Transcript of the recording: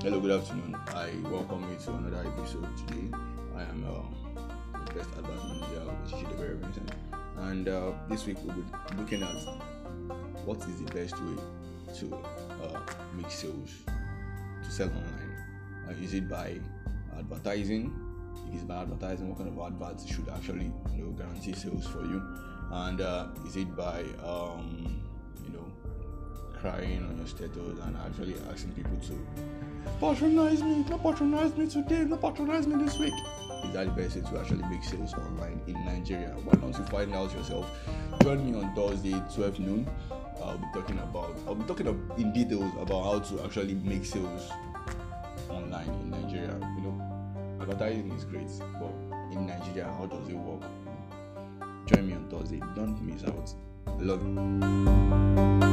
Hello, good afternoon. I welcome you to another episode today. I am uh, the best advert manager, is very Vincent. And uh, this week we'll be looking at what is the best way to uh, make sales, to sell online. Uh, is it by advertising? Is by advertising, what kind of adverts should actually you know guarantee sales for you? And uh, is it by um, you know crying on your status and actually asking people to patronize me, not patronize me today, not patronize me this week. Is that the best way to actually make sales online in Nigeria? Why don't you find out yourself? Join me on Thursday, 12 noon. I'll be talking about I'll be talking in details about how to actually make sales online in Nigeria. You know, advertising is great, but in Nigeria, how does it work? Join me on Thursday. Don't miss out. Love you.